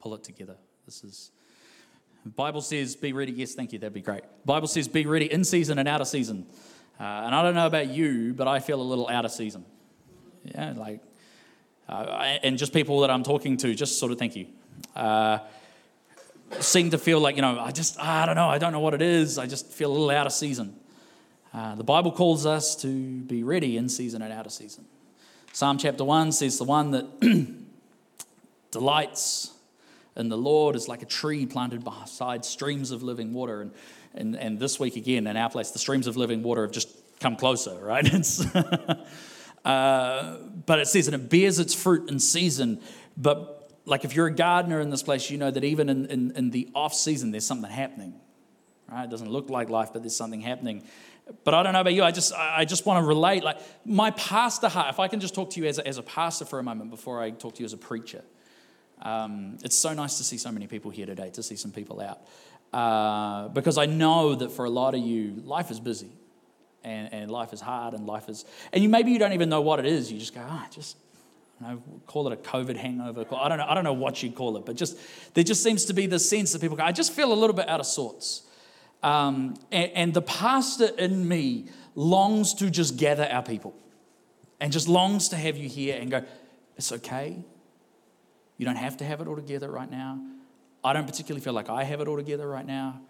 pull it together. This is Bible says be ready. Yes, thank you. That'd be great. Bible says be ready in season and out of season. Uh, and I don't know about you, but I feel a little out of season. Yeah, like, uh, and just people that I'm talking to, just sort of thank you. Uh, seem to feel like, you know, I just, I don't know, I don't know what it is. I just feel a little out of season. Uh, the Bible calls us to be ready in season and out of season. Psalm chapter 1 says, The one that delights in the Lord is like a tree planted beside streams of living water. And, and, and this week, again, in our place, the streams of living water have just come closer, right? Uh, but it says, and it bears its fruit in season. But like if you're a gardener in this place, you know that even in, in, in the off season, there's something happening, right? It doesn't look like life, but there's something happening. But I don't know about you. I just, I just want to relate. Like my pastor heart, if I can just talk to you as a, as a pastor for a moment before I talk to you as a preacher. Um, it's so nice to see so many people here today, to see some people out. Uh, because I know that for a lot of you, life is busy and, and life is hard and life is, and you maybe you don't even know what it is. You just go, ah, oh, just you know, call it a COVID hangover. I don't know. I don't know what you'd call it, but just there just seems to be this sense that people go, I just feel a little bit out of sorts. Um, and, and the pastor in me longs to just gather our people and just longs to have you here and go, it's okay. You don't have to have it all together right now. I don't particularly feel like I have it all together right now.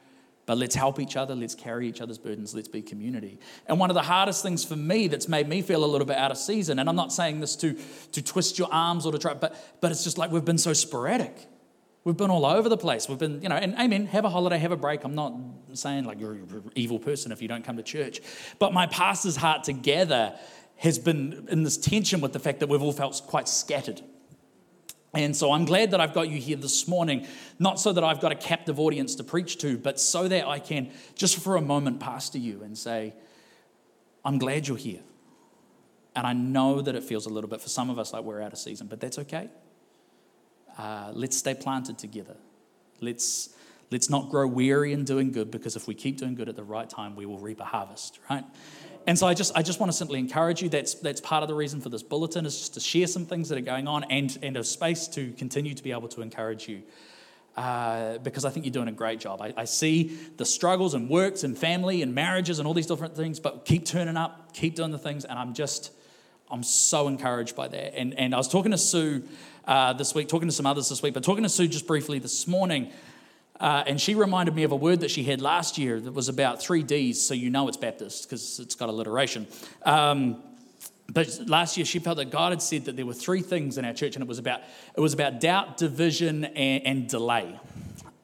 But let's help each other, let's carry each other's burdens, let's be community. And one of the hardest things for me that's made me feel a little bit out of season, and I'm not saying this to, to twist your arms or to try, but, but it's just like we've been so sporadic. We've been all over the place. We've been, you know, and amen, have a holiday, have a break. I'm not saying like you're an evil person if you don't come to church. But my pastor's heart together has been in this tension with the fact that we've all felt quite scattered. And so I'm glad that I've got you here this morning, not so that I've got a captive audience to preach to, but so that I can just for a moment pastor you and say, I'm glad you're here. And I know that it feels a little bit for some of us like we're out of season, but that's okay. Uh, let's stay planted together. Let's, let's not grow weary in doing good because if we keep doing good at the right time, we will reap a harvest, right? And so I just, I just want to simply encourage you. That's, that's part of the reason for this bulletin is just to share some things that are going on and, and a space to continue to be able to encourage you. Uh, because I think you're doing a great job. I, I, see the struggles and works and family and marriages and all these different things, but keep turning up, keep doing the things, and I'm just, I'm so encouraged by that. And, and I was talking to Sue uh, this week, talking to some others this week, but talking to Sue just briefly this morning. Uh, and she reminded me of a word that she had last year that was about three D's, so you know it's Baptist because it's got alliteration. Um, but last year she felt that God had said that there were three things in our church, and it was about it was about doubt, division, and, and delay.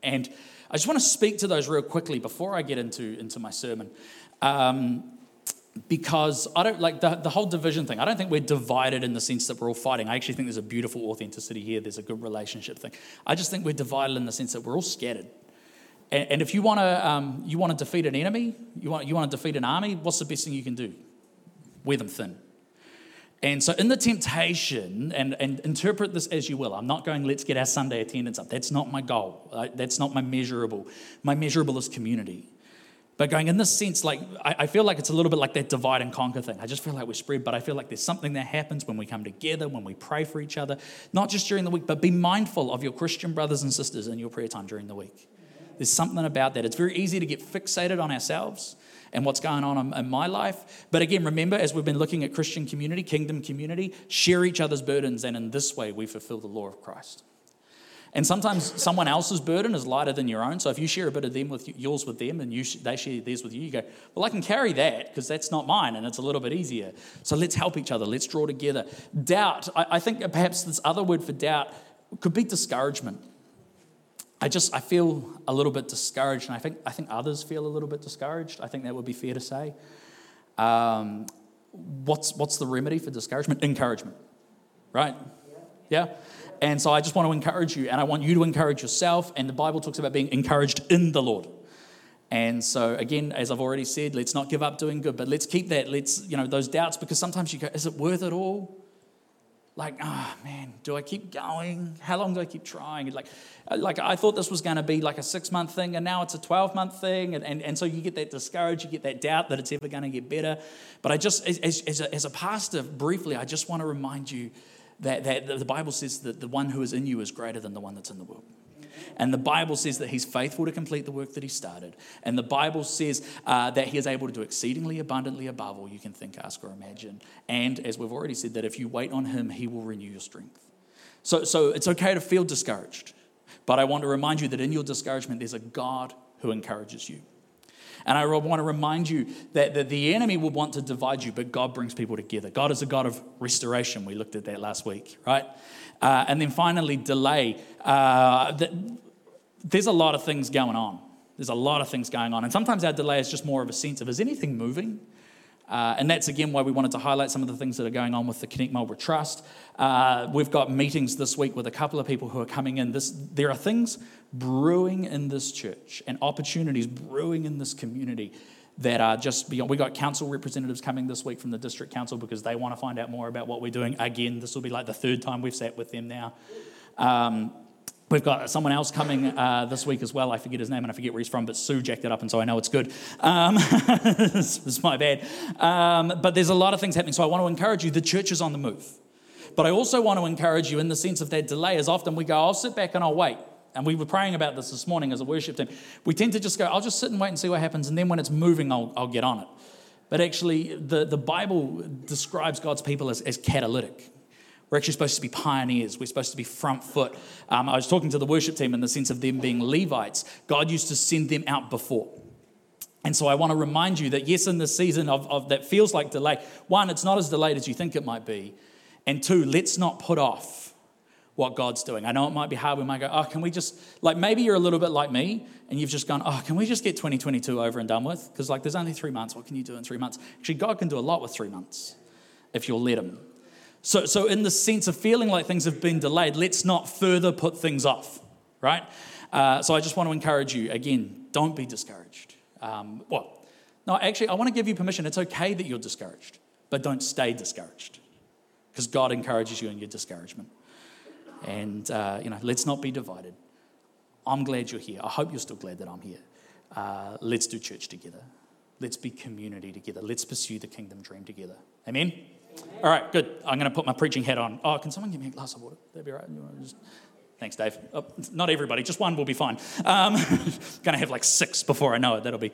And I just want to speak to those real quickly before I get into, into my sermon. Um, because I don't like the, the whole division thing. I don't think we're divided in the sense that we're all fighting. I actually think there's a beautiful authenticity here. There's a good relationship thing. I just think we're divided in the sense that we're all scattered. And, and if you want to um, you want to defeat an enemy, you want you want to defeat an army. What's the best thing you can do? Wear them thin. And so, in the temptation, and, and interpret this as you will, I'm not going, let's get our Sunday attendance up. That's not my goal. That's not my measurable. My measurable is community. But going in this sense, like I, I, feel like it's a little bit like that divide and conquer thing. I just feel like we're spread, but I feel like there's something that happens when we come together, when we pray for each other, not just during the week, but be mindful of your Christian brothers and sisters in your prayer time during the week. There's something about that. It's very easy to get fixated on ourselves and what's going on in my life. But again, remember, as we've been looking at Christian community, kingdom community, share each other's burdens, and in this way, we fulfill the law of Christ. And sometimes someone else's burden is lighter than your own. So if you share a bit of them with yours with them, and you, they share theirs with you, you go, well, I can carry that because that's not mine, and it's a little bit easier. So let's help each other. Let's draw together. Doubt. I, I think perhaps this other word for doubt could be discouragement. I just I feel a little bit discouraged, and I think I think others feel a little bit discouraged. I think that would be fair to say. Um, what's what's the remedy for discouragement? Encouragement, right? Yeah. And so I just want to encourage you, and I want you to encourage yourself. And the Bible talks about being encouraged in the Lord. And so again, as I've already said, let's not give up doing good, but let's keep that. Let's, you know, those doubts, because sometimes you go, is it worth it all? Like, oh man, do I keep going? How long do I keep trying? Like, uh, like I thought this was going to be like a six month thing, and now it's a 12 month thing. And, and, and so you get that discouraged, you get that doubt that it's ever going to get better. But I just, as, as, a, as a pastor, briefly, I just want to remind you that, that the Bible says that the one who is in you is greater than the one that's in the world. And the Bible says that he's faithful to complete the work that he started. And the Bible says uh, that he is able to do exceedingly abundantly above all you can think, ask, or imagine. And as we've already said, that if you wait on him, he will renew your strength. So, so it's okay to feel discouraged. But I want to remind you that in your discouragement, there's a God who encourages you. And I want to remind you that, that the enemy will want to divide you, but God brings people together. God is a God of restoration. We looked at that last week, right? Uh, and then finally, delay. Uh, the, there's a lot of things going on. There's a lot of things going on. And sometimes our delay is just more of a sense of is anything moving? Uh, and that's again why we wanted to highlight some of the things that are going on with the Connect Marlborough Trust. Uh, we've got meetings this week with a couple of people who are coming in. This, there are things brewing in this church and opportunities brewing in this community that are just beyond. We've got council representatives coming this week from the district council because they want to find out more about what we're doing. Again, this will be like the third time we've sat with them now. Um, We've got someone else coming uh, this week as well. I forget his name and I forget where he's from, but Sue jacked it up, and so I know it's good. Um, it's my bad. Um, but there's a lot of things happening, so I want to encourage you. The church is on the move. But I also want to encourage you in the sense of that delay, as often we go, I'll sit back and I'll wait. And we were praying about this this morning as a worship team. We tend to just go, I'll just sit and wait and see what happens, and then when it's moving, I'll, I'll get on it. But actually, the, the Bible describes God's people as, as catalytic. We're actually supposed to be pioneers. We're supposed to be front foot. Um, I was talking to the worship team in the sense of them being Levites. God used to send them out before. And so I want to remind you that, yes, in this season of, of that feels like delay, one, it's not as delayed as you think it might be. And two, let's not put off what God's doing. I know it might be hard. We might go, oh, can we just, like maybe you're a little bit like me and you've just gone, oh, can we just get 2022 over and done with? Because like there's only three months. What can you do in three months? Actually, God can do a lot with three months if you'll let Him. So, so in the sense of feeling like things have been delayed, let's not further put things off, right? Uh, so I just want to encourage you again, don't be discouraged. Um, well, no, actually, I want to give you permission. It's okay that you're discouraged, but don't stay discouraged because God encourages you in your discouragement. And, uh, you know, let's not be divided. I'm glad you're here. I hope you're still glad that I'm here. Uh, let's do church together. Let's be community together. Let's pursue the kingdom dream together. Amen? All right, good. I'm going to put my preaching hat on. Oh, can someone give me a glass of water? That'd be right. Just... Thanks, Dave. Oh, not everybody, just one will be fine. Um, going to have like six before I know it. That'll be.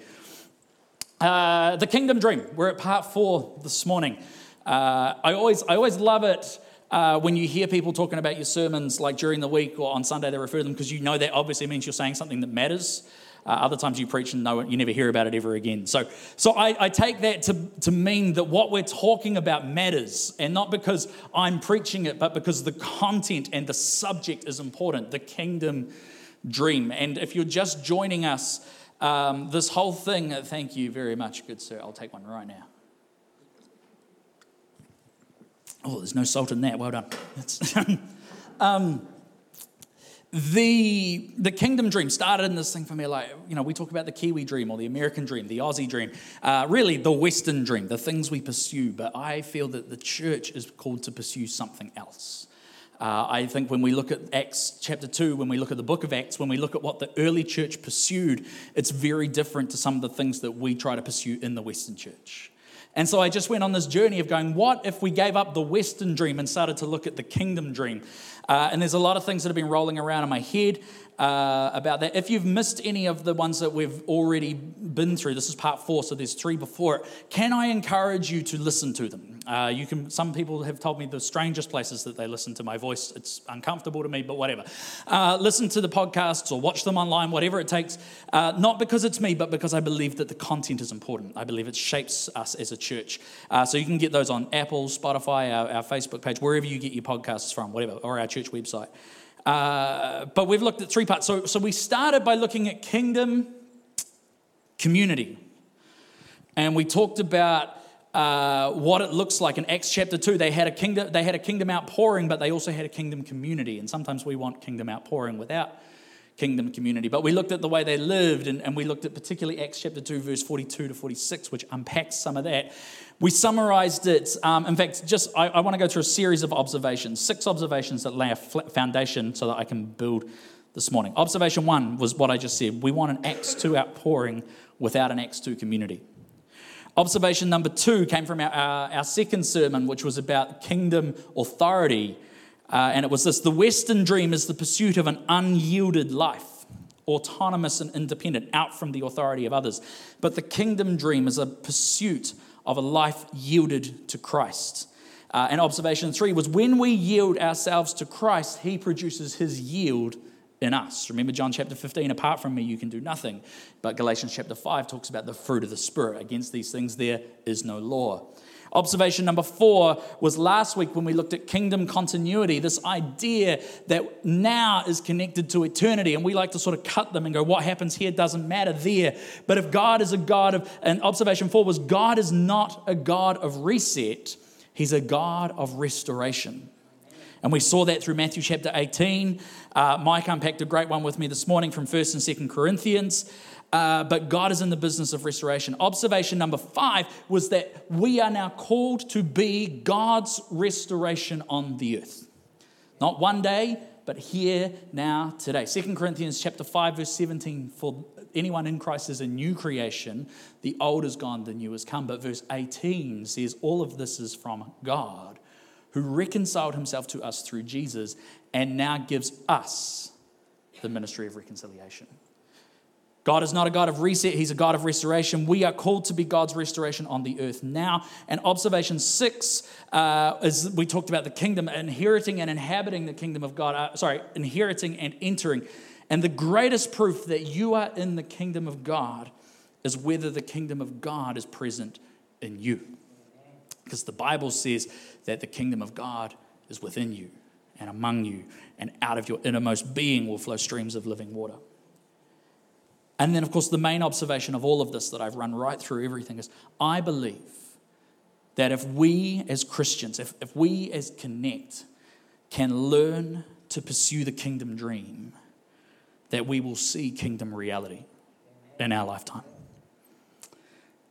Uh, the Kingdom Dream. We're at part four this morning. Uh, I always, I always love it uh, when you hear people talking about your sermons, like during the week or on Sunday, they refer to them because you know that obviously means you're saying something that matters. Uh, other times you preach and no, you never hear about it ever again. So, so I, I take that to, to mean that what we're talking about matters, and not because I'm preaching it, but because the content and the subject is important the kingdom dream. And if you're just joining us, um, this whole thing, thank you very much, good sir. I'll take one right now. Oh, there's no salt in that. Well done. um, the, the kingdom dream started in this thing for me like you know we talk about the kiwi dream or the american dream the aussie dream uh, really the western dream the things we pursue but i feel that the church is called to pursue something else uh, i think when we look at acts chapter 2 when we look at the book of acts when we look at what the early church pursued it's very different to some of the things that we try to pursue in the western church and so I just went on this journey of going, what if we gave up the Western dream and started to look at the kingdom dream? Uh, and there's a lot of things that have been rolling around in my head uh, about that. If you've missed any of the ones that we've already been through, this is part four, so there's three before it. Can I encourage you to listen to them? Uh, you can. Some people have told me the strangest places that they listen to my voice. It's uncomfortable to me, but whatever. Uh, listen to the podcasts or watch them online, whatever it takes. Uh, not because it's me, but because I believe that the content is important. I believe it shapes us as a church. Uh, so you can get those on Apple, Spotify, our, our Facebook page, wherever you get your podcasts from, whatever, or our church website. Uh, but we've looked at three parts. So, so we started by looking at kingdom, community. And we talked about uh, what it looks like in Acts chapter 2. They had, a kingdom, they had a kingdom outpouring, but they also had a kingdom community. And sometimes we want kingdom outpouring without kingdom community. But we looked at the way they lived, and, and we looked at particularly Acts chapter 2, verse 42 to 46, which unpacks some of that. We summarized it. Um, in fact, just I, I want to go through a series of observations, six observations that lay a foundation so that I can build this morning. Observation one was what I just said. We want an Acts 2 outpouring without an Acts 2 community. Observation number two came from our, our, our second sermon, which was about kingdom authority Uh, and it was this the Western dream is the pursuit of an unyielded life, autonomous and independent, out from the authority of others. But the kingdom dream is a pursuit of a life yielded to Christ. Uh, and observation three was when we yield ourselves to Christ, he produces his yield in us. Remember John chapter 15, apart from me, you can do nothing. But Galatians chapter 5 talks about the fruit of the Spirit. Against these things, there is no law. Observation number four was last week when we looked at kingdom continuity, this idea that now is connected to eternity. And we like to sort of cut them and go, what happens here doesn't matter there. But if God is a God of, and observation four was God is not a God of reset, He's a God of restoration. And we saw that through Matthew chapter 18. Uh, Mike unpacked a great one with me this morning from 1st and 2nd Corinthians. Uh, but God is in the business of restoration. Observation number five was that we are now called to be God's restoration on the earth. Not one day, but here, now, today. 2 Corinthians chapter 5, verse 17, for anyone in Christ is a new creation. The old is gone, the new has come. But verse 18 says, all of this is from God, who reconciled himself to us through Jesus and now gives us the ministry of reconciliation. God is not a God of reset, He's a God of restoration. We are called to be God's restoration on the earth now. And observation six uh, is we talked about the kingdom, inheriting and inhabiting the kingdom of God. Uh, sorry, inheriting and entering. And the greatest proof that you are in the kingdom of God is whether the kingdom of God is present in you. Because the Bible says that the kingdom of God is within you and among you, and out of your innermost being will flow streams of living water. And then, of course, the main observation of all of this that I've run right through everything is I believe that if we as Christians, if, if we as Connect can learn to pursue the kingdom dream, that we will see kingdom reality in our lifetime.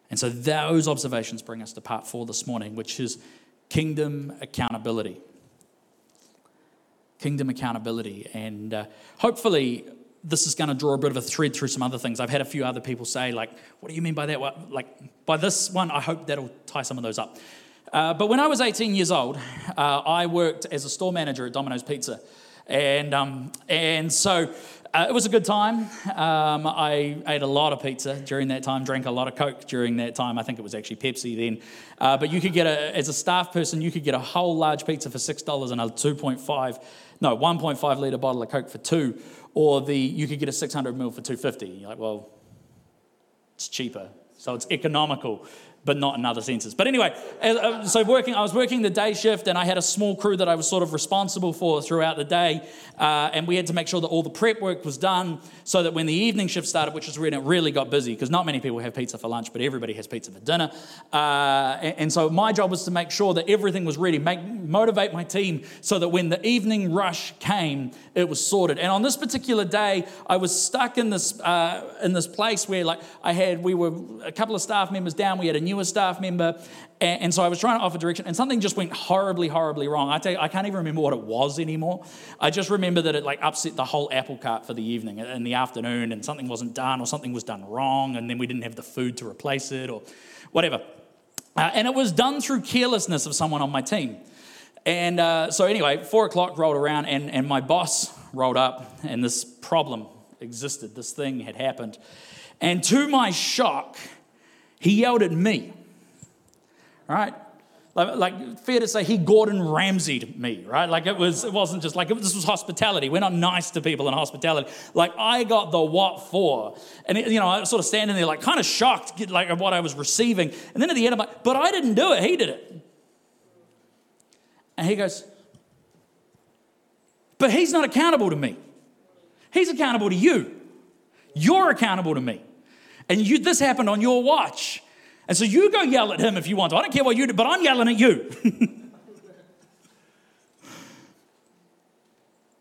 And so those observations bring us to part four this morning, which is kingdom accountability. Kingdom accountability. And uh, hopefully, this is going to draw a bit of a thread through some other things. I've had a few other people say, like, what do you mean by that? What, like, by this one, I hope that'll tie some of those up. Uh, but when I was 18 years old, uh, I worked as a store manager at Domino's Pizza. And, um, and so uh, it was a good time. Um, I ate a lot of pizza during that time, drank a lot of Coke during that time. I think it was actually Pepsi then. Uh, but you could get a, as a staff person, you could get a whole large pizza for $6 and a 2.5, no, 1.5 litre bottle of Coke for two. Or the, you could get a 600 mil for 250. You're like, well, it's cheaper. So it's economical but not in other senses. But anyway, uh, so working, I was working the day shift, and I had a small crew that I was sort of responsible for throughout the day, uh, and we had to make sure that all the prep work was done, so that when the evening shift started, which was when it really got busy, because not many people have pizza for lunch, but everybody has pizza for dinner, uh, and, and, so my job was to make sure that everything was ready, make motivate my team, so that when the evening rush came, it was sorted. And on this particular day, I was stuck in this uh, in this place where, like, I had we were a couple of staff members down, we had a newer staff member. And, and, so I was trying to offer direction, and something just went horribly, horribly wrong. I tell you, I can't even remember what it was anymore. I just remember that it like upset the whole apple cart for the evening in the afternoon, and something wasn't done, or something was done wrong, and then we didn't have the food to replace it, or whatever. Uh, and it was done through carelessness of someone on my team. And uh, so, anyway, four o'clock rolled around, and, and my boss rolled up, and this problem existed. This thing had happened. And to my shock, he yelled at me, right? Like, like, fair to say, he Gordon Ramsayed me, right? Like it was, it wasn't just like it, this was hospitality. We're not nice to people in hospitality. Like I got the what for, and it, you know, I was sort of standing there, like kind of shocked, like of what I was receiving. And then at the end, I'm like, but I didn't do it. He did it. And he goes, but he's not accountable to me. He's accountable to you. You're accountable to me. And you, this happened on your watch. And so you go yell at him if you want to. I don't care what you do, but I'm yelling at you.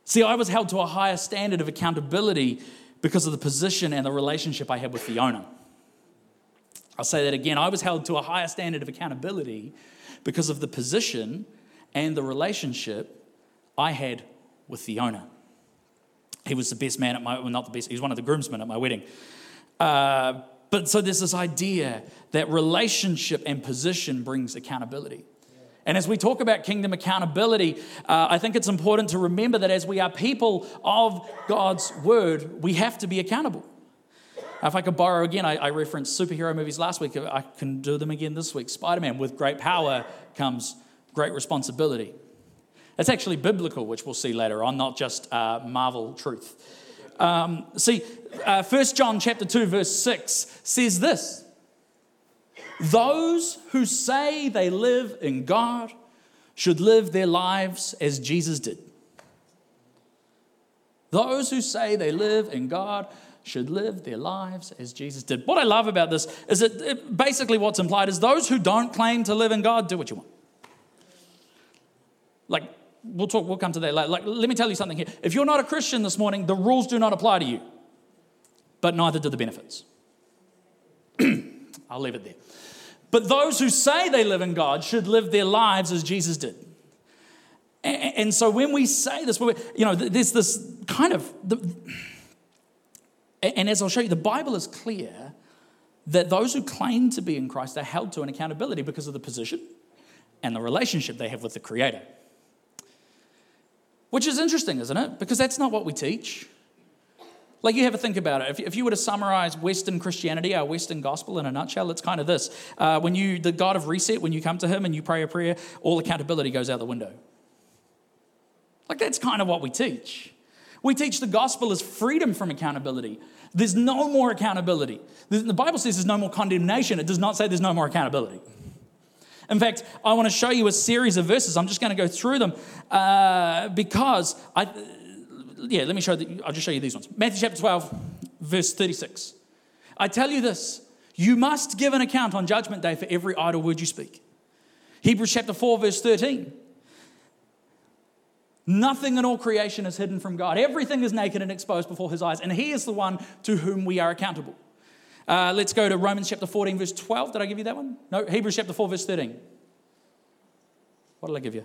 See, I was held to a higher standard of accountability because of the position and the relationship I had with the owner. I'll say that again. I was held to a higher standard of accountability because of the position and the relationship I had with the owner. He was the best man at my, well, not the best, he was one of the groomsmen at my wedding. Uh, but so there's this idea that relationship and position brings accountability. And as we talk about kingdom accountability, uh, I think it's important to remember that as we are people of God's word, we have to be accountable. If I could borrow again, I, I referenced superhero movies last week. I can do them again this week. Spider Man, with great power comes great responsibility. It's actually biblical, which we'll see later on, not just uh, Marvel truth. Um, see, uh, 1 John chapter 2, verse 6 says this Those who say they live in God should live their lives as Jesus did. Those who say they live in God should live their lives as Jesus did. What I love about this is that it, basically what's implied is those who don't claim to live in God, do what you want. Like, we'll talk, we'll come to that later. Like, let me tell you something here. If you're not a Christian this morning, the rules do not apply to you, but neither do the benefits. I'll leave it there. But those who say they live in God should live their lives as Jesus did. And so when we say this, you know, there's this kind of, and as I'll show you, the Bible is clear that those who claim to be in Christ are held to an accountability because of the position and the relationship they have with the Creator. Which is interesting, isn't it? Because that's not what we teach. Like, you have a think about it. If, if you were to summarize Western Christianity, our Western gospel in a nutshell, it's kind of this. Uh, when you, the God of reset, when you come to Him and you pray a prayer, all accountability goes out the window. Like, that's kind of what we teach. We teach the gospel as freedom from accountability. There's no more accountability. The Bible says there's no more condemnation. It does not say there's no more accountability. In fact, I want to show you a series of verses. I'm just going to go through them uh, because I, yeah, let me show, the, I'll just show you these ones. Matthew chapter 12, verse 36. I tell you this, you must give an account on judgment day for every idle word you speak. Hebrews chapter 4, verse 13. Nothing in all creation is hidden from God. Everything is naked and exposed before his eyes, and he is the one to whom we are accountable. Uh, let's go to Romans chapter 14, verse 12. Did I give you that one? No, Hebrews chapter 4, verse 13. What did I give you?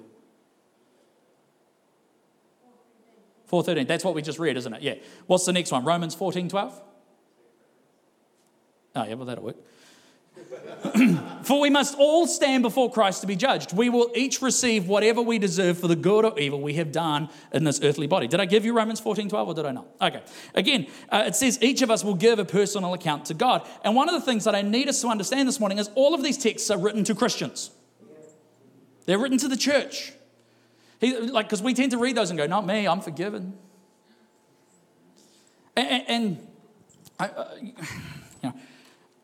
413. That's what we just read, isn't it? Yeah. What's the next one? Romans 14, 12? Oh, yeah, well, that'll work. for we must all stand before Christ to be judged. We will each receive whatever we deserve for the good or evil we have done in this earthly body. Did I give you Romans 14 12 or did I not? Okay. Again, uh, it says each of us will give a personal account to God. And one of the things that I need us to understand this morning is all of these texts are written to Christians, they're written to the church. He, like, because we tend to read those and go, not me, I'm forgiven. And, and I, uh, you know,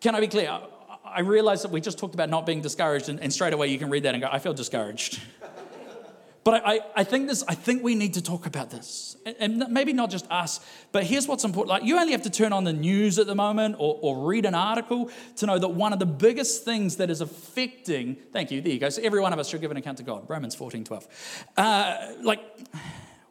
can I be clear? I realize that we just talked about not being discouraged, and, and straight away you can read that and go, I feel discouraged. But I, I, think this, I think we need to talk about this. And, and, maybe not just us, but here's what's important. Like you only have to turn on the news at the moment or, or read an article to know that one of the biggest things that is affecting, thank you, there you go. So every one of us should give an account to God. Romans 14, 12. Uh, like,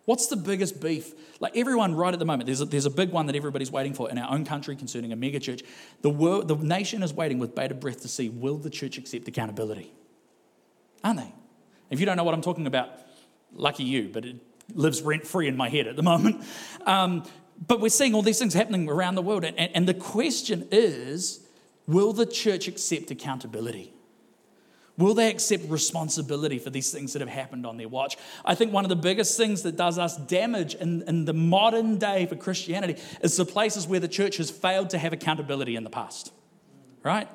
what's the biggest beef like everyone right at the moment, there's a, there's a big one that everybody's waiting for in our own country concerning a megachurch. The, world, the nation is waiting with bated breath to see will the church accept accountability? Aren't they? If you don't know what I'm talking about, lucky you, but it lives rent free in my head at the moment. Um, but we're seeing all these things happening around the world. And, and the question is will the church accept accountability? Will they accept responsibility for these things that have happened on their watch? I think one of the biggest things that does us damage in, in the modern day for Christianity is the places where the church has failed to have accountability in the past, right?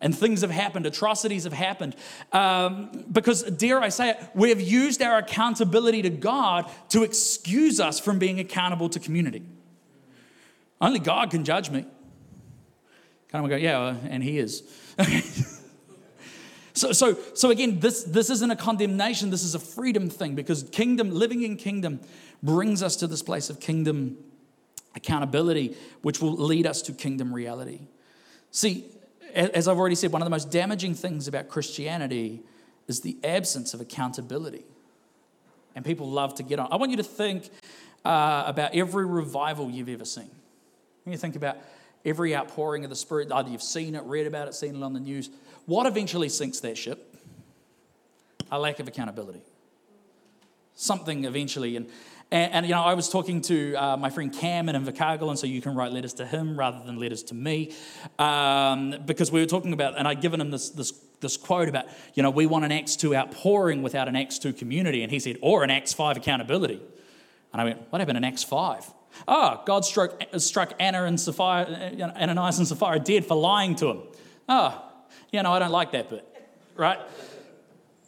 and things have happened, atrocities have happened. Um, because, dare I say it, we have used our accountability to God to excuse us from being accountable to community. Only God can judge me. Kind of go, yeah, and He is. So, so, so again, this, this isn't a condemnation, this is a freedom thing because kingdom, living in kingdom, brings us to this place of kingdom accountability, which will lead us to kingdom reality. See, as I've already said, one of the most damaging things about Christianity is the absence of accountability. And people love to get on. I want you to think uh, about every revival you've ever seen. When you think about every outpouring of the Spirit, either you've seen it, read about it, seen it on the news, what eventually sinks that ship? A lack of accountability. Something eventually, and, and, and you know, I was talking to uh, my friend Cam in Invercargill, and so you can write letters to him rather than letters to me, um, because we were talking about, and I'd given him this, this this quote about, you know, we want an Acts 2 outpouring without an Acts 2 community. And he said, or an Acts 5 accountability. And I went, what happened in Acts 5? Oh, God struck, struck Anna and Sapphira, Ananias and Sapphira dead for lying to him. Ah, oh, you know, I don't like that bit, right?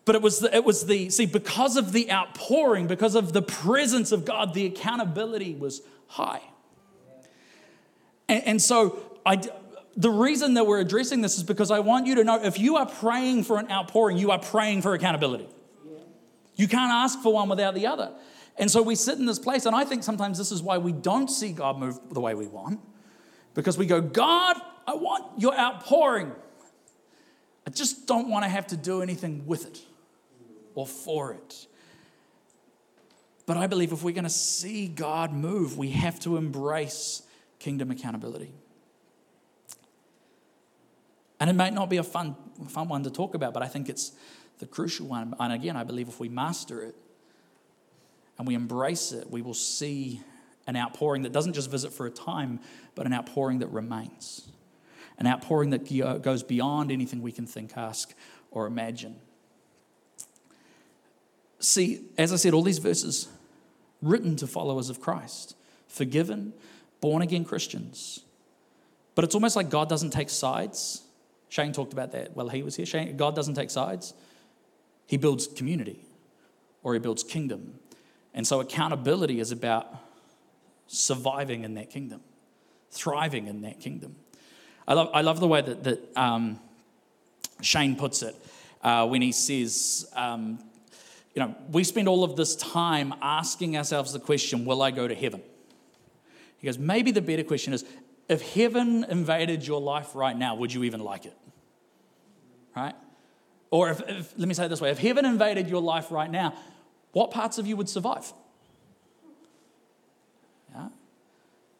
But it was, the, it was the, see, because of the outpouring, because of the presence of God, the accountability was high. And, and so I, the reason that we're addressing this is because I want you to know if you are praying for an outpouring, you are praying for accountability. You can't ask for one without the other. And so we sit in this place, and I think sometimes this is why we don't see God move the way we want. Because we go, God, I want your outpouring. I just don't want to have to do anything with it or for it. But I believe if we're going to see God move, we have to embrace kingdom accountability. And it might not be a fun, fun one to talk about, but I think it's the crucial one. And again, I believe if we master it and we embrace it, we will see an outpouring that doesn't just visit for a time, but an outpouring that remains. An outpouring that goes beyond anything we can think, ask, or imagine. See, as I said, all these verses written to followers of Christ, forgiven, born again Christians. But it's almost like God doesn't take sides. Shane talked about that while he was here. Shane, God doesn't take sides, He builds community or He builds kingdom. And so accountability is about surviving in that kingdom, thriving in that kingdom. I love, I love the way that, that um, Shane puts it uh, when he says, um, you know, we spend all of this time asking ourselves the question, will I go to heaven? He goes, maybe the better question is, if heaven invaded your life right now, would you even like it? right? Or if, if, let me say it this way if heaven invaded your life right now, what parts of you would survive? Yeah?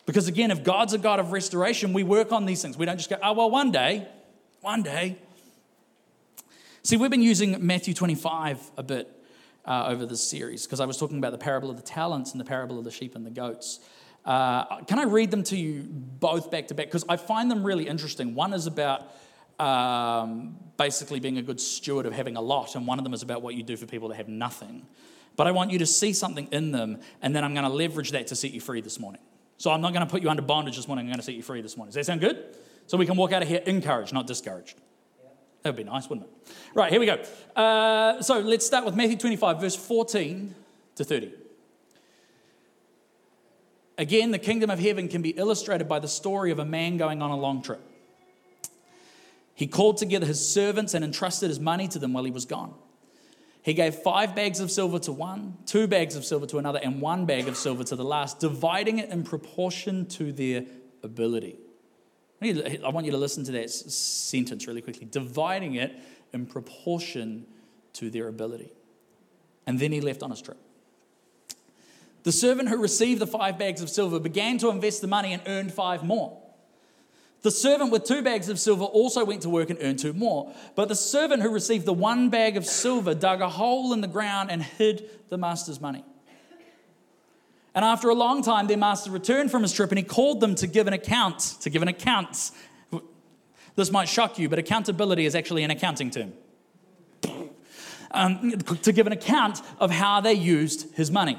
Because again, if God's a God of restoration, we work on these things. We don't just go, oh, well, one day, one day. See, we've been using Matthew 25 a bit uh, over this series because I was talking about the parable of the talents and the parable of the sheep and the goats. Uh, can I read them to you both back to back? Because I find them really interesting. One is about um, basically being a good steward of having a lot, and one of them is about what you do for people that have nothing. But I want you to see something in them, and then I'm going to leverage that to set you free this morning. So I'm not going to put you under bondage this morning, I'm going to set you free this morning. Does that sound good? So we can walk out of here encouraged, not discouraged. That would be nice, wouldn't it? Right, here we go. Uh, so let's start with Matthew 25, verse 14 to 30. Again, the kingdom of heaven can be illustrated by the story of a man going on a long trip. He called together his servants and entrusted his money to them while he was gone. He gave five bags of silver to one, two bags of silver to another, and one bag of silver to the last, dividing it in proportion to their ability. I want you to listen to that sentence really quickly. Dividing it in proportion to their ability. And then he left on his trip. The servant who received the five bags of silver began to invest the money and earned five more. The servant with two bags of silver also went to work and earned two more. But the servant who received the one bag of silver dug a hole in the ground and hid the master's money. And after a long time, their master returned from his trip and he called them to give an account. To give an account. This might shock you, but accountability is actually an accounting term. Um, to give an account of how they used his money.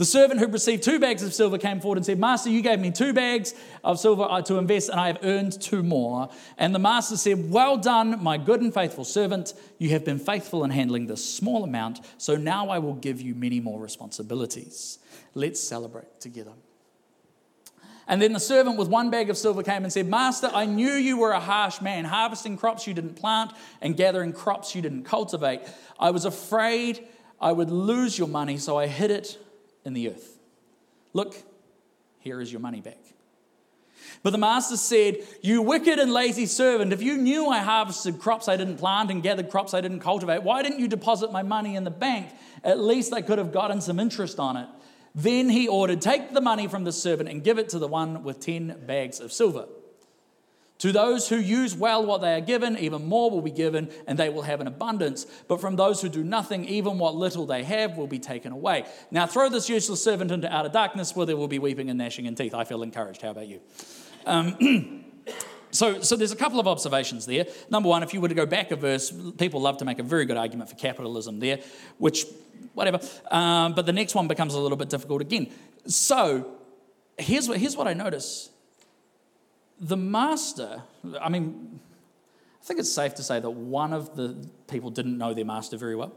The servant who received two bags of silver came forward and said, Master, you gave me two bags of silver uh, to invest, and I have earned two more. And the master said, Well done, my good and faithful servant. You have been faithful in handling this small amount, so now I will give you many more responsibilities. Let's celebrate together. And then the servant with one bag of silver came and said, Master, I knew you were a harsh man, harvesting crops you didn't plant and gathering crops you didn't cultivate. I was afraid I would lose your money, so I hid it in the earth. Look, here is your money back. But the master said, You wicked and lazy servant, if you knew I harvested crops I didn't plant and gathered crops I didn't cultivate, why didn't you deposit my money in the bank? At least I could have gotten some interest on it. Then he ordered, Take the money from the servant and give it to the one with 10 bags of silver. To those who use well what they are given, even more will be given, and they will have an abundance. But from those who do nothing, even what little they have will be taken away. Now throw this useless servant into outer darkness, where there will be weeping and gnashing of teeth. I feel encouraged. How about you? Um, so, so there's a couple of observations there. Number one, if you were to go back a verse, people love to make a very good argument for capitalism there, which, whatever. Um, but the next one becomes a little bit difficult again. So here's what, here's what I notice the master, I mean, I think it's safe to say that one of the people didn't know their master very well.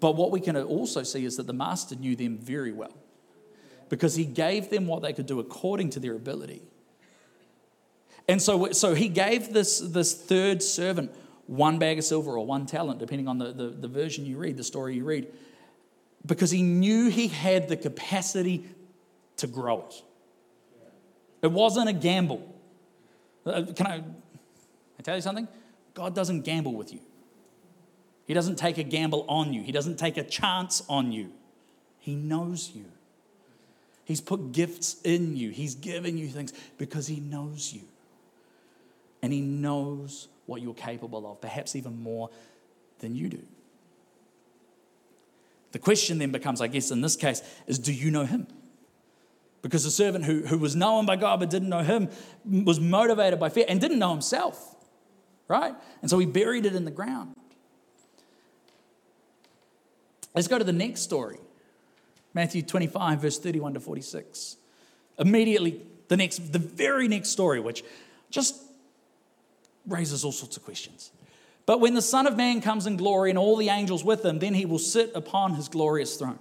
But what we can also see is that the master knew them very well because he gave them what they could do according to their ability. And so, so he gave this, this third servant one bag of silver or one talent, depending on the, the, the version you read, the story you read, because he knew he had the capacity to grow it. It wasn't a gamble. Uh, can I, I tell you something? God doesn't gamble with you. He doesn't take a gamble on you. He doesn't take a chance on you. He knows you. He's put gifts in you. He's given you things because He knows you. And He knows what you're capable of, perhaps even more than you do. The question then becomes, I guess, in this case, is do you know Him? Because the servant who, who was known by God but didn't know him was motivated by fear and didn't know himself, right? And so he buried it in the ground. Let's go to the next story Matthew 25, verse 31 to 46. Immediately, the next, the very next story, which just raises all sorts of questions. But when the Son of Man comes in glory and all the angels with him, then he will sit upon his glorious throne.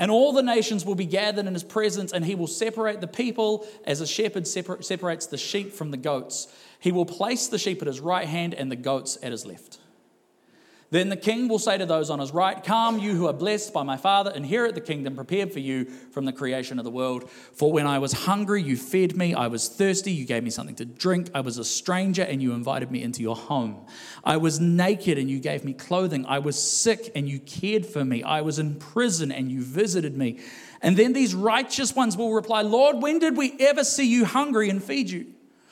And all the nations will be gathered in his presence, and he will separate the people as a shepherd separates the sheep from the goats. He will place the sheep at his right hand and the goats at his left. Then the king will say to those on his right, Come, you who are blessed by my Father, inherit the kingdom prepared for you from the creation of the world. For when I was hungry, you fed me. I was thirsty, you gave me something to drink. I was a stranger, and you invited me into your home. I was naked, and you gave me clothing. I was sick, and you cared for me. I was in prison, and you visited me. And then these righteous ones will reply, Lord, when did we ever see you hungry and feed you?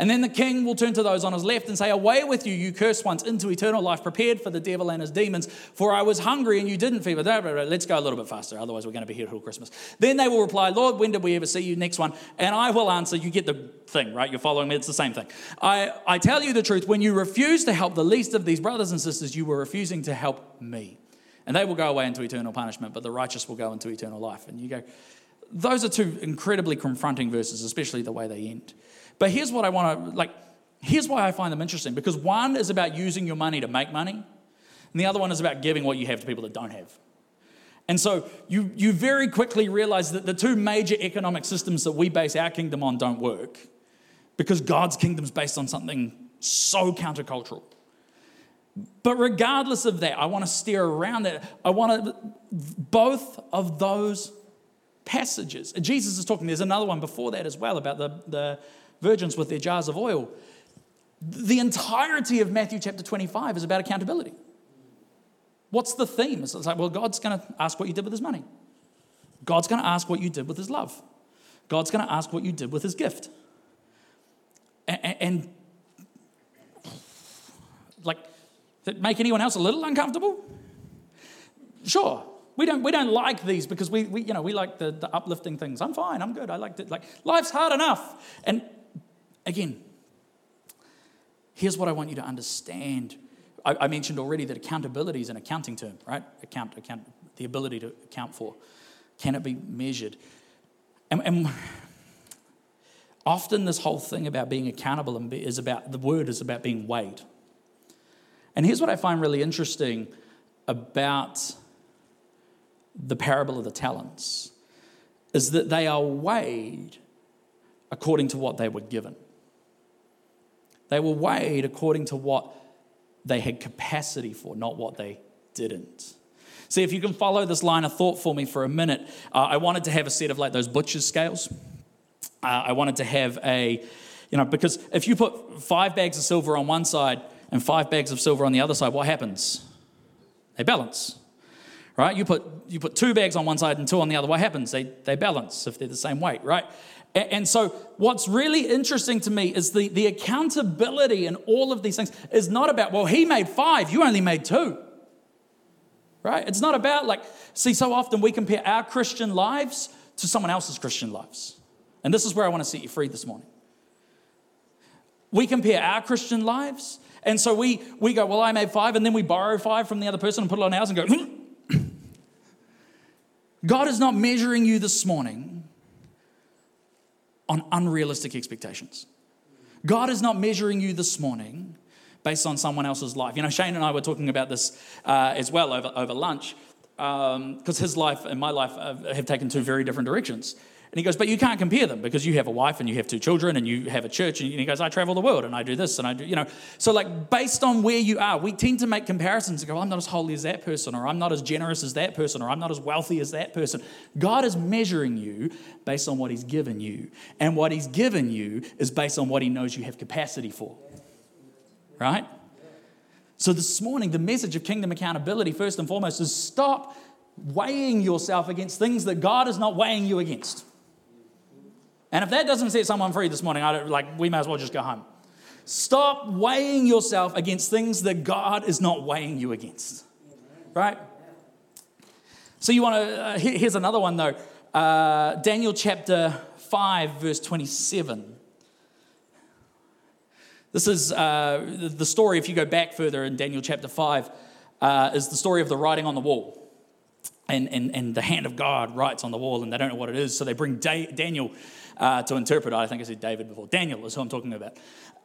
And then the king will turn to those on his left and say, Away with you, you cursed ones, into eternal life, prepared for the devil and his demons. For I was hungry and you didn't feed me. Let's go a little bit faster, otherwise, we're going to be here till Christmas. Then they will reply, Lord, when did we ever see you? Next one. And I will answer, You get the thing, right? You're following me. It's the same thing. I, I tell you the truth, when you refuse to help the least of these brothers and sisters, you were refusing to help me. And they will go away into eternal punishment, but the righteous will go into eternal life. And you go, those are two incredibly confronting verses, especially the way they end. But here's what I want to like, here's why I find them interesting because one is about using your money to make money, and the other one is about giving what you have to people that don't have. And so you, you very quickly realize that the two major economic systems that we base our kingdom on don't work because God's kingdom is based on something so countercultural. But regardless of that, I want to steer around that. I want to, both of those passages. Jesus is talking, there's another one before that as well about the, the virgins with their jars of oil. The entirety of Matthew chapter 25 is about accountability. What's the theme? It's like, well, God's going to ask what you did with his money. God's going to ask what you did with his love. God's going to ask what you did with his gift. And, and like, make anyone else a little uncomfortable? Sure. We don't, we don't like these because we, we, you know, we like the, the uplifting things. I'm fine, I'm good. I like it. Like, life's hard enough. And Again, here's what I want you to understand. I, I mentioned already that accountability is an accounting term, right? Account, account, the ability to account for. Can it be measured? And, and often this whole thing about being accountable is about the word is about being weighed. And here's what I find really interesting about the parable of the talents is that they are weighed according to what they were given. They were weighed according to what they had capacity for, not what they didn't. See, if you can follow this line of thought for me for a minute, uh, I wanted to have a set of like those butcher's scales. Uh, I wanted to have a, you know, because if you put five bags of silver on one side and five bags of silver on the other side, what happens? They balance, right? You put, you put two bags on one side and two on the other, what happens? They, they balance if they're the same weight, right? And so, what's really interesting to me is the, the accountability in all of these things is not about, well, he made five, you only made two right? It's not about like, see, so often we compare our Christian lives to someone else's Christian lives. And this is where I want to set you free this morning. We compare our Christian lives, and so we, we go, well, I made five, and then we borrow five from the other person and put it on ours and go. God is not measuring you this morning on unrealistic expectations. God is not measuring you this morning based on someone else's life. You know, Shane and I were talking about this uh, as well over, over lunch because um, his life and my life have taken two very different directions. And he goes, But you can't compare them because you have a wife and you have two children and you have a church. And he goes, I travel the world and I do this and I do, you know. So, like, based on where you are, we tend to make comparisons and go, I'm not as holy as that person, or I'm not as generous as that person, or I'm not as wealthy as that person. God is measuring you based on what he's given you. And what he's given you is based on what he knows you have capacity for right? So, this morning, the message of kingdom accountability, first and foremost, is stop weighing yourself against things that God is not weighing you against. And if that doesn't set someone free this morning, I don't, like, we may as well just go home. Stop weighing yourself against things that God is not weighing you against. Right? So, you want to, uh, here's another one though. Uh, Daniel chapter 5, verse 27. This is uh, the story, if you go back further in Daniel chapter 5, uh, is the story of the writing on the wall. And, and, and the hand of God writes on the wall, and they don't know what it is. So they bring da- Daniel uh, to interpret. it. I think I said David before. Daniel is who I'm talking about.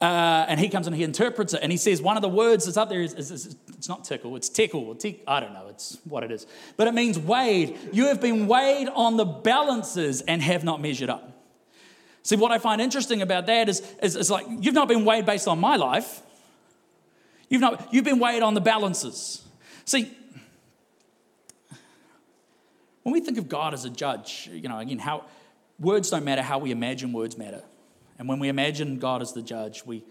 Uh, and he comes and he interprets it, and he says one of the words that's up there is, is, is it's not tickle, it's tickle. Tick, I don't know, it's what it is. But it means weighed. You have been weighed on the balances and have not measured up. See, what I find interesting about that is, is, is like you've not been weighed based on my life. You've not you've been weighed on the balances. See, when we think of God as a judge, you know, again, how words don't matter, how we imagine words matter. And when we imagine God as the judge, we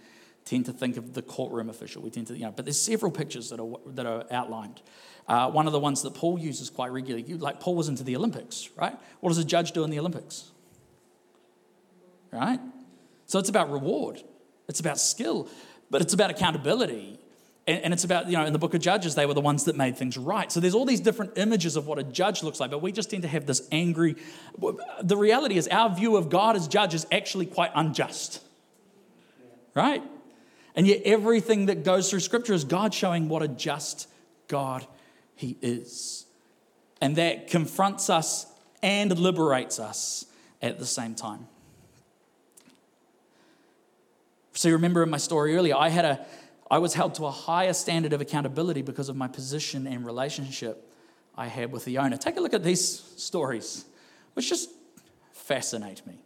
tend to think of the courtroom official. We tend to, you know, but there's several pictures that are that are outlined. Uh, one of the ones that Paul uses quite regularly, like Paul was into the Olympics, right? What does a judge do in the Olympics? right? So it's about reward, it's about skill, but it's about accountability. And, it's about, you know, in the book of Judges, they were the ones that made things right. So there's all these different images of what a judge looks like, but we just tend to have this angry. The reality is, our view of God as judge is actually quite unjust, right? And yet, everything that goes through Scripture is God showing what a just God He is. And that confronts us and liberates us at the same time. So you remember in my story earlier, I had a I was held to a higher standard of accountability because of my position and relationship I had with the owner. Take a look at these stories, which just fascinate me.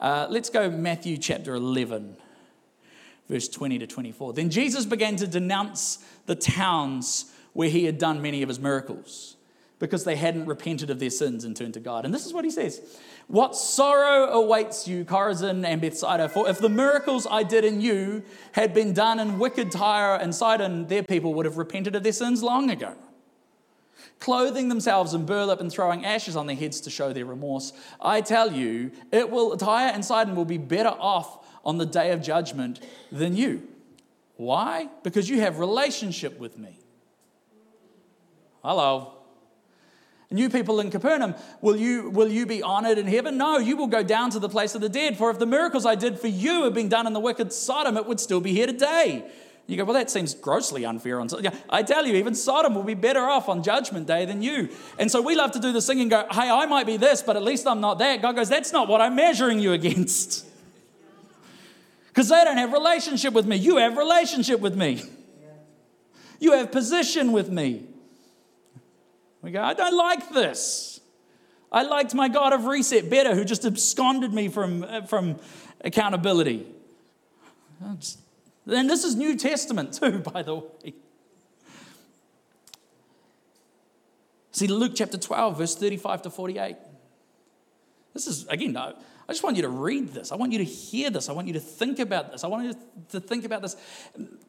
Uh, let's go Matthew chapter 11, verse 20 to 24. Then Jesus began to denounce the towns where he had done many of his miracles because they hadn't repented of their sins and turned to God. And this is what he says what sorrow awaits you, Chorazin and Bethsaida, for if the miracles I did in you had been done in wicked Tyre and Sidon, their people would have repented of their sins long ago. Clothing themselves in burlap and throwing ashes on their heads to show their remorse. I tell you, it will Tyre and Sidon will be better off on the day of judgment than you. Why? Because you have relationship with me. Hello. You people in Capernaum, will you, will you be honored in heaven? No, you will go down to the place of the dead. For if the miracles I did for you had been done in the wicked Sodom, it would still be here today. You go, well, that seems grossly unfair. On I tell you, even Sodom will be better off on Judgment Day than you. And so we love to do this thing and go, hey, I might be this, but at least I'm not that. God goes, that's not what I'm measuring you against. Because they don't have relationship with me. You have relationship with me. You have position with me. We go, I don't like this. I liked my God of reset better, who just absconded me from, uh, from accountability. And this is New Testament too, by the way. See, Luke chapter 12, verse 35 to 48. This is, again, I just want you to read this. I want you to hear this. I want you to think about this. I want you to think about this.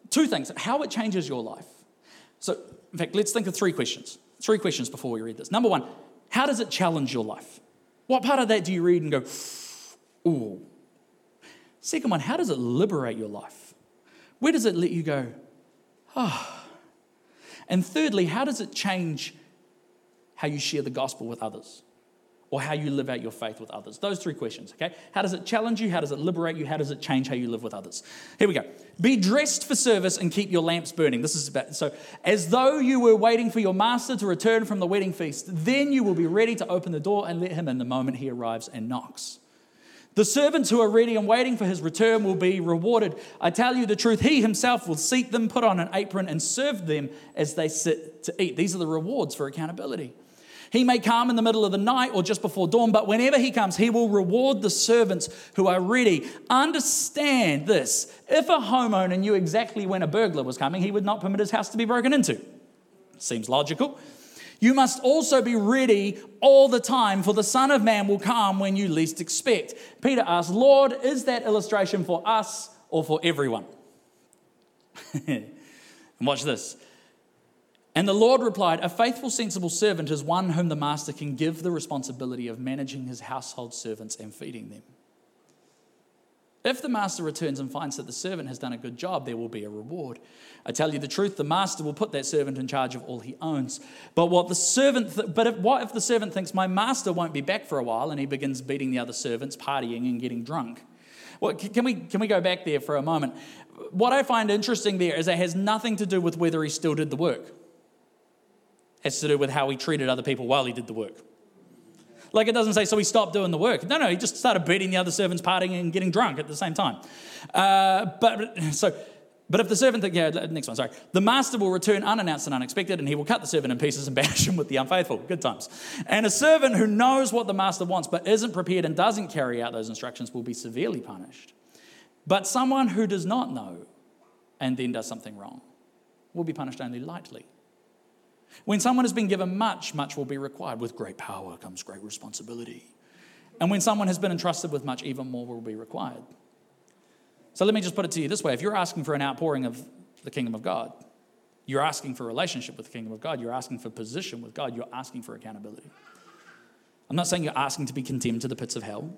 Two things how it changes your life. So, in fact, let's think of three questions. Three questions before we read this. Number one, how does it challenge your life? What part of that do you read and go, ooh? Second one, how does it liberate your life? Where does it let you go, ah? Oh. And thirdly, how does it change how you share the gospel with others? Or how you live out your faith with others? Those three questions, okay? How does it challenge you? How does it liberate you? How does it change how you live with others? Here we go. Be dressed for service and keep your lamps burning. This is about, so as though you were waiting for your master to return from the wedding feast, then you will be ready to open the door and let him in the moment he arrives and knocks. The servants who are ready and waiting for his return will be rewarded. I tell you the truth, he himself will seat them, put on an apron, and serve them as they sit to eat. These are the rewards for accountability. He may come in the middle of the night or just before dawn, but whenever he comes, he will reward the servants who are ready. Understand this if a homeowner knew exactly when a burglar was coming, he would not permit his house to be broken into. Seems logical. You must also be ready all the time, for the Son of Man will come when you least expect. Peter asked, Lord, is that illustration for us or for everyone? and watch this. And the Lord replied, A faithful, sensible servant is one whom the master can give the responsibility of managing his household servants and feeding them. If the master returns and finds that the servant has done a good job, there will be a reward. I tell you the truth, the master will put that servant in charge of all he owns. But what the servant th- but if, what if the servant thinks my master won't be back for a while and he begins beating the other servants, partying and getting drunk? Well, can we can we go back there for a moment? What I find interesting there is it has nothing to do with whether he still did the work has to do with how he treated other people while he did the work. Like it doesn't say, so he stopped doing the work. No, no, he just started beating the other servants, partying and getting drunk at the same time. Uh, but so, but if the servant, yeah, next one, sorry. The master will return unannounced and unexpected, and he will cut the servant in pieces and banish him with the unfaithful. Good times. And a servant who knows what the master wants but isn't prepared and doesn't carry out those instructions will be severely punished. But someone who does not know and then does something wrong will be punished only lightly. When someone has been given much, much will be required. With great power comes great responsibility. And when someone has been entrusted with much, even more will be required. So let me just put it to you this way if you're asking for an outpouring of the kingdom of God, you're asking for a relationship with the kingdom of God, you're asking for position with God, you're asking for accountability. I'm not saying you're asking to be condemned to the pits of hell.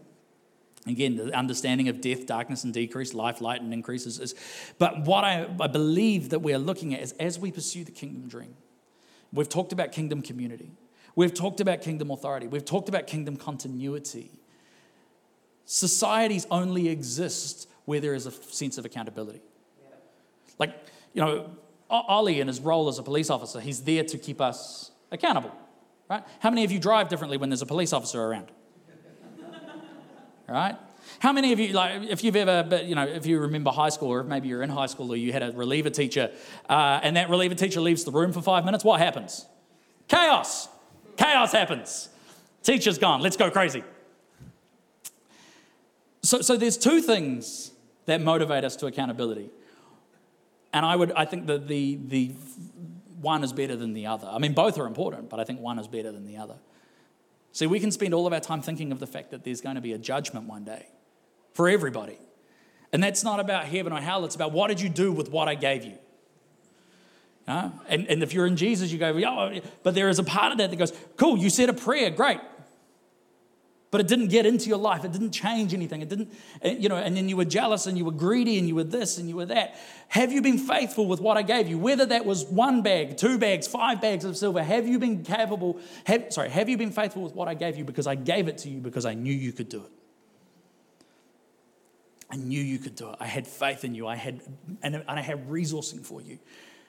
Again, the understanding of death, darkness, and decrease, life, light, and increases is. But what I, I believe that we are looking at is as we pursue the kingdom dream, We've talked about kingdom community. We've talked about kingdom authority. We've talked about kingdom continuity. Societies only exist where there is a sense of accountability. Like, you know, Ollie in his role as a police officer, he's there to keep us accountable, right? How many of you drive differently when there's a police officer around? right? How many of you, like, if you've ever, you know, if you remember high school, or maybe you're in high school, or you had a reliever teacher, uh, and that reliever teacher leaves the room for five minutes, what happens? Chaos. Chaos happens. Teacher's gone. Let's go crazy. So, so there's two things that motivate us to accountability. And I would, I think that the, the one is better than the other. I mean, both are important, but I think one is better than the other. See, we can spend all of our time thinking of the fact that there's going to be a judgment one day for everybody. And that's not about heaven or hell, it's about what did you do with what I gave you? Uh, and, and if you're in Jesus, you go, oh, but there is a part of that that goes, cool, you said a prayer, great. But it didn't get into your life. It didn't change anything. It didn't, eh, you know, and then you were jealous and you were greedy and you were this and you were that. Have you been faithful with what I gave you? Whether that was one bag, two bags, five bags of silver, have you been capable, have, sorry, have you been faithful with what I gave you because I gave it to you because I knew you could do it? I knew you could do it. I had faith in you. I had, and, and I had resourcing for you.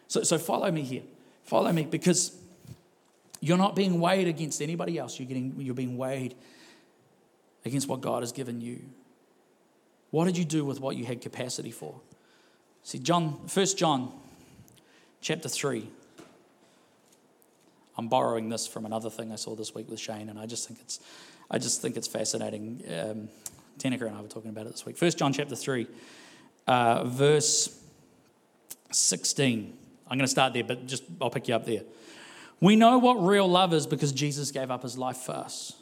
So, so follow me here. Follow me because you're not being weighed against anybody else. You're, getting, you're being weighed against what God has given you. What did you do with what you had capacity for? See, John, 1 John chapter 3. I'm borrowing this from another thing I saw this week with Shane, and I just think it's, I just think it's fascinating. Um, Tenica and I were talking about it this week. 1 John chapter 3, uh, verse 16. I'm going to start there, but just I'll pick you up there. We know what real love is because Jesus gave up his life for us.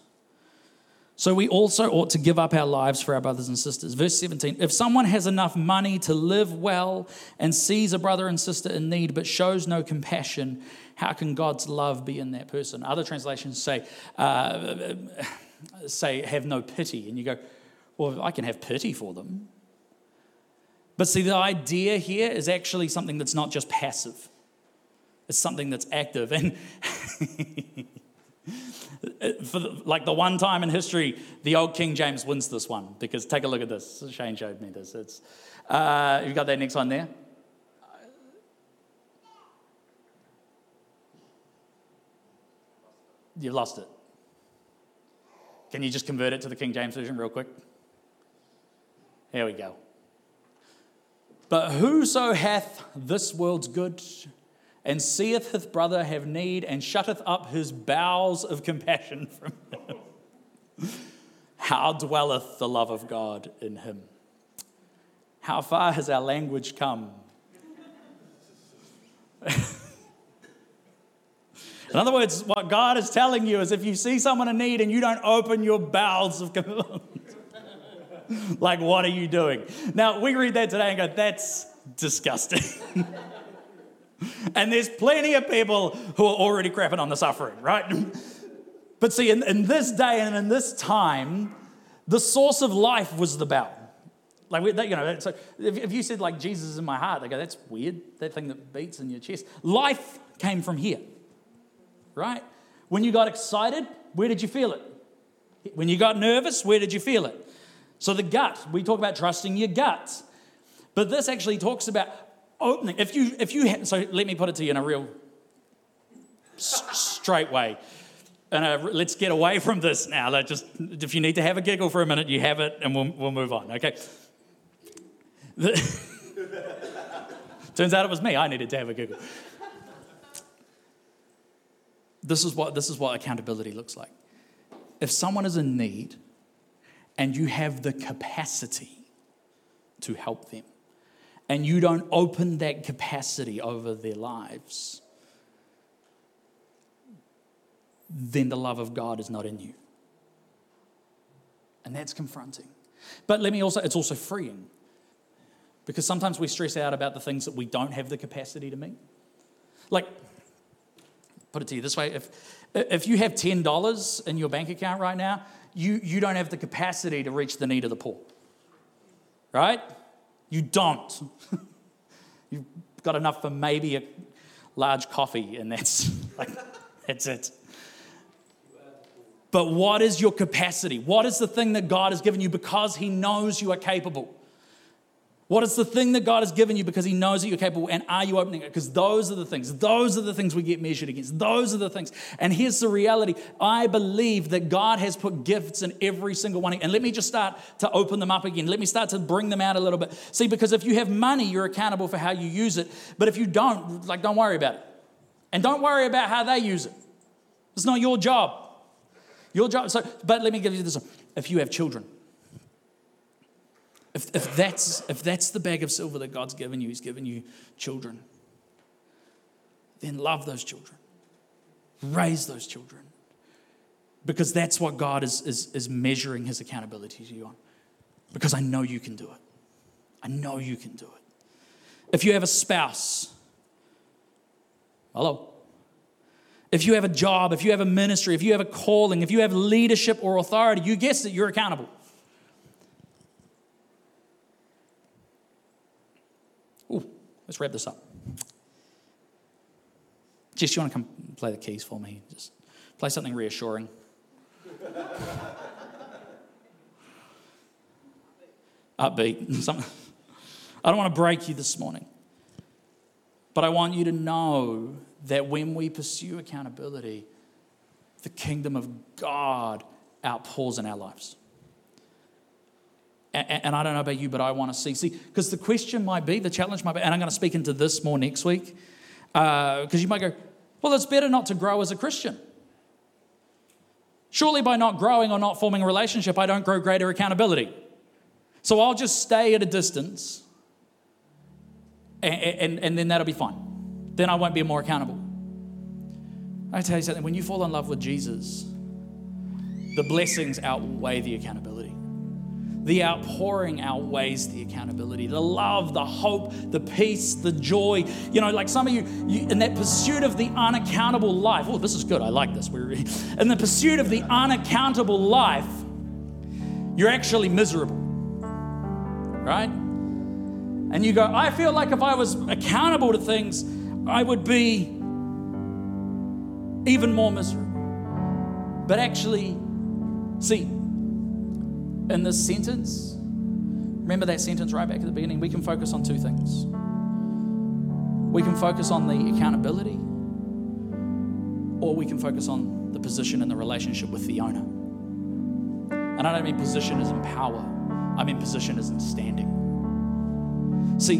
So we also ought to give up our lives for our brothers and sisters. Verse 17 If someone has enough money to live well and sees a brother and sister in need but shows no compassion, how can God's love be in that person? Other translations say, uh, say have no pity. And you go, well, I can have pity for them. But see, the idea here is actually something that's not just passive, it's something that's active. And for the, like the one time in history, the old King James wins this one because take a look at this. Shane showed me this. It's uh, you got that next one there. You've lost it. Can you just convert it to the King James version real quick? Here we go. But whoso hath this world's good and seeth his brother have need and shutteth up his bowels of compassion from him, how dwelleth the love of God in him? How far has our language come? In other words, what God is telling you is if you see someone in need and you don't open your bowels of compassion, like, what are you doing? Now, we read that today and go, that's disgusting. and there's plenty of people who are already crapping on the suffering, right? but see, in, in this day and in this time, the source of life was the bell. Like, you know, so if, if you said, like, Jesus is in my heart, they go, that's weird, that thing that beats in your chest. Life came from here, right? When you got excited, where did you feel it? When you got nervous, where did you feel it? So the gut, we talk about trusting your gut. But this actually talks about opening. If you, if you, ha- so let me put it to you in a real s- straight way. And uh, let's get away from this now. Let just, if you need to have a giggle for a minute, you have it, and we'll, we'll move on. Okay. The, turns out it was me. I needed to have a giggle. This is what this is what accountability looks like. If someone is in need, and you have the capacity to help them, and you don't open that capacity over their lives, then the love of God is not in you. And that's confronting. But let me also, it's also freeing. Because sometimes we stress out about the things that we don't have the capacity to meet. Like, put it to you this way if, if you have $10 in your bank account right now, you, you don't have the capacity to reach the need of the poor. Right? You don't. You've got enough for maybe a large coffee, and that's like, that's it. But what is your capacity? What is the thing that God has given you because He knows you are capable? What is the thing that God has given you because He knows that you're capable? And are you opening it? Because those are the things. Those are the things we get measured against. Those are the things. And here's the reality I believe that God has put gifts in every single one. And let me just start to open them up again. Let me start to bring them out a little bit. See, because if you have money, you're accountable for how you use it. But if you don't, like, don't worry about it. And don't worry about how they use it. It's not your job. Your job. So, but let me give you this one. If you have children, if, if, that's, if that's the bag of silver that God's given you, He's given you children, then love those children, raise those children, because that's what God is, is, is measuring His accountability to you on. Because I know you can do it. I know you can do it. If you have a spouse, hello. If you have a job, if you have a ministry, if you have a calling, if you have leadership or authority, you guess it, you're accountable. Let's wrap this up. Jess, you want to come play the keys for me? Just play something reassuring. Upbeat. Something. I don't want to break you this morning, but I want you to know that when we pursue accountability, the kingdom of God outpours in our lives. And I don't know about you, but I want to see. See, because the question might be, the challenge might be, and I'm going to speak into this more next week, because uh, you might go, well, it's better not to grow as a Christian. Surely by not growing or not forming a relationship, I don't grow greater accountability. So I'll just stay at a distance, and, and, and then that'll be fine. Then I won't be more accountable. I tell you something, when you fall in love with Jesus, the blessings outweigh the accountability. The outpouring outweighs the accountability. The love, the hope, the peace, the joy. You know, like some of you, you in that pursuit of the unaccountable life. Oh, this is good. I like this. We're in the pursuit of the unaccountable life. You're actually miserable, right? And you go, I feel like if I was accountable to things, I would be even more miserable. But actually, see, in this sentence, remember that sentence right back at the beginning? We can focus on two things. We can focus on the accountability, or we can focus on the position and the relationship with the owner. And I don't mean position as in power, I mean position as in standing. See,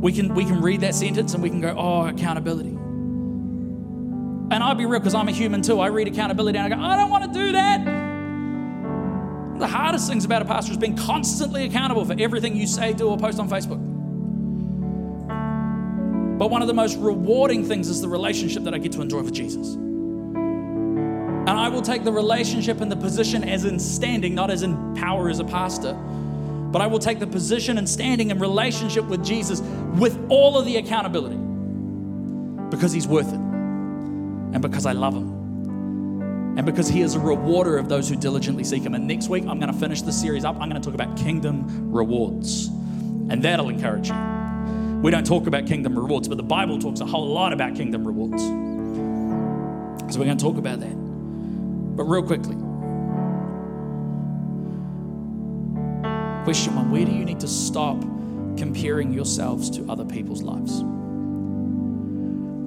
we can, we can read that sentence and we can go, oh, accountability. And I'll be real because I'm a human too. I read accountability and I go, I don't want to do that. The hardest things about a pastor is being constantly accountable for everything you say, do, or post on Facebook. But one of the most rewarding things is the relationship that I get to enjoy with Jesus. And I will take the relationship and the position as in standing, not as in power as a pastor. But I will take the position and standing and relationship with Jesus with all of the accountability because he's worth it and because I love him and because he is a rewarder of those who diligently seek him. And next week, I'm going to finish the series up. I'm going to talk about kingdom rewards, and that'll encourage you. We don't talk about kingdom rewards, but the Bible talks a whole lot about kingdom rewards. So we're going to talk about that. But real quickly, question one where do you need to stop comparing yourselves to other people's lives?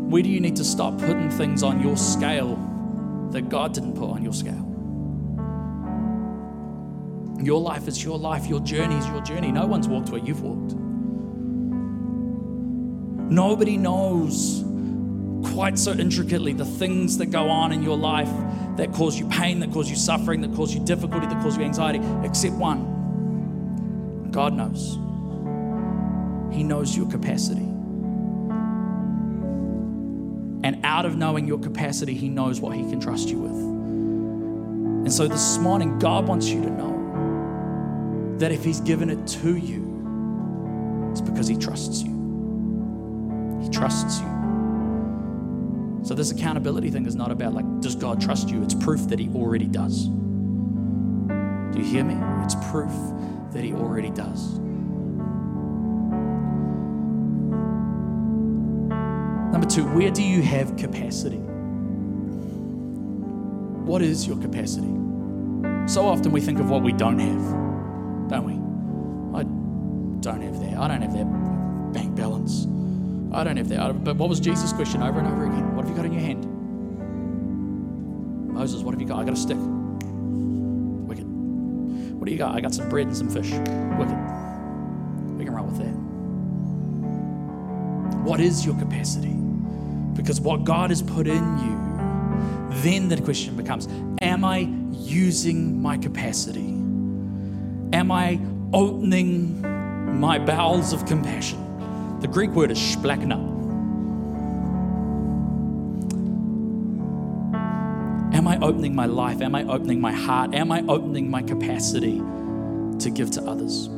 Where do you need to stop putting things on your scale that God didn't put on your scale? Your life is your life, your journey is your journey. No one's walked where you've walked. Nobody knows quite so intricately the things that go on in your life that cause you pain, that cause you suffering, that cause you difficulty, that cause you anxiety, except one God knows. He knows your capacity. And out of knowing your capacity, He knows what He can trust you with. And so this morning, God wants you to know that if He's given it to you, it's because He trusts you. He trusts you. So, this accountability thing is not about like, does God trust you? It's proof that He already does. Do you hear me? It's proof that He already does. Number two, where do you have capacity? What is your capacity? So often we think of what we don't have, don't we? I don't have that. I don't have that bank balance. I don't have that. But what was Jesus' question over and over again? What have you got in your hand? Moses, what have you got? I got a stick. Wicked. What do you got? I got some bread and some fish. Wicked. We can run with that. What is your capacity? Because what God has put in you, then the question becomes Am I using my capacity? Am I opening my bowels of compassion? The Greek word is splachna. Am I opening my life? Am I opening my heart? Am I opening my capacity to give to others?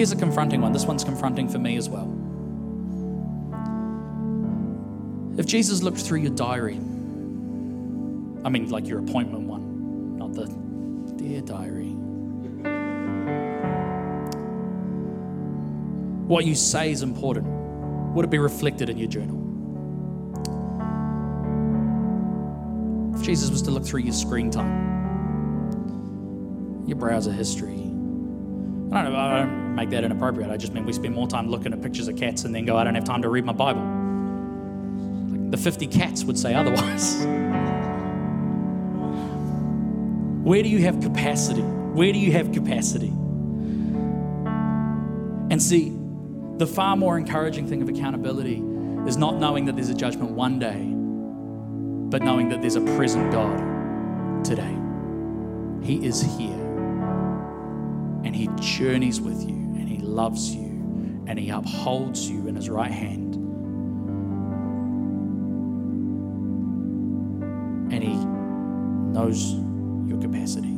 Here's a confronting one. This one's confronting for me as well. If Jesus looked through your diary, I mean, like your appointment one, not the dear diary. What you say is important. Would it be reflected in your journal? If Jesus was to look through your screen time, your browser history, I don't know, I don't make that inappropriate. I just mean we spend more time looking at pictures of cats and then go, I don't have time to read my Bible. Like the 50 cats would say otherwise. Where do you have capacity? Where do you have capacity? And see, the far more encouraging thing of accountability is not knowing that there's a judgment one day, but knowing that there's a present God today. He is here and He journeys with you loves you and He upholds you in His right hand. And He knows your capacity.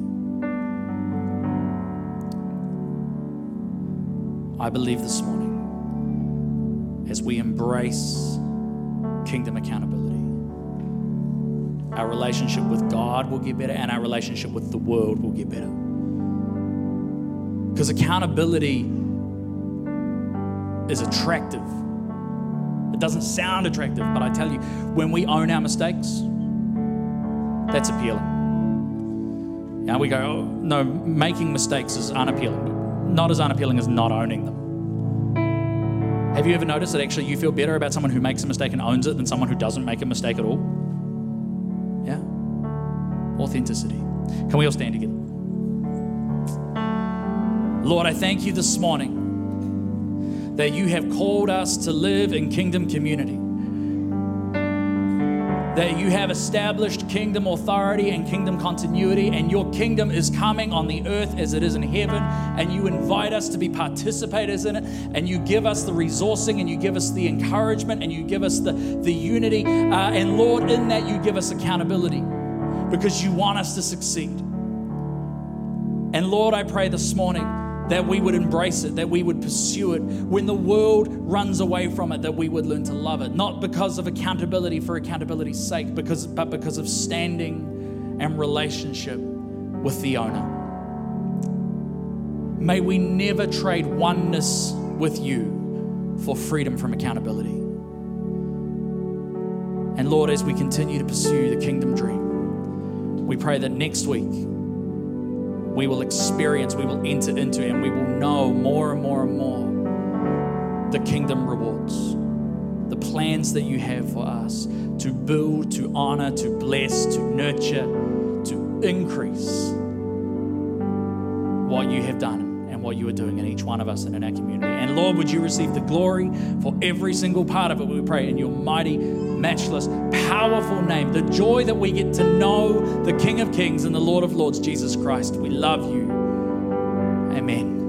I believe this morning, as we embrace kingdom accountability, our relationship with God will get better and our relationship with the world will get better. Because accountability is attractive. It doesn't sound attractive, but I tell you, when we own our mistakes, that's appealing. Now we go, oh, no, making mistakes is unappealing. Not as unappealing as not owning them. Have you ever noticed that actually you feel better about someone who makes a mistake and owns it than someone who doesn't make a mistake at all? Yeah? Authenticity. Can we all stand together? Lord, I thank you this morning that you have called us to live in kingdom community. That you have established kingdom authority and kingdom continuity, and your kingdom is coming on the earth as it is in heaven. And you invite us to be participators in it, and you give us the resourcing, and you give us the encouragement, and you give us the, the unity. Uh, and Lord, in that, you give us accountability because you want us to succeed. And Lord, I pray this morning that we would embrace it, that we would pursue it. When the world runs away from it, that we would learn to love it, not because of accountability for accountability's sake, because, but because of standing and relationship with the owner. May we never trade oneness with you for freedom from accountability. And Lord, as we continue to pursue the kingdom dream, we pray that next week we will experience, we will enter into, and we will know more and more and more the kingdom rewards, the plans that you have for us to build, to honor, to bless, to nurture, to increase what you have done and what you are doing in each one of us and in our community. And Lord, would you receive the glory for every single part of it, we pray, in your mighty, matchless, powerful name. The joy that we get to know the King of Kings and the Lord of Lords, Jesus Christ. We love you. Amen.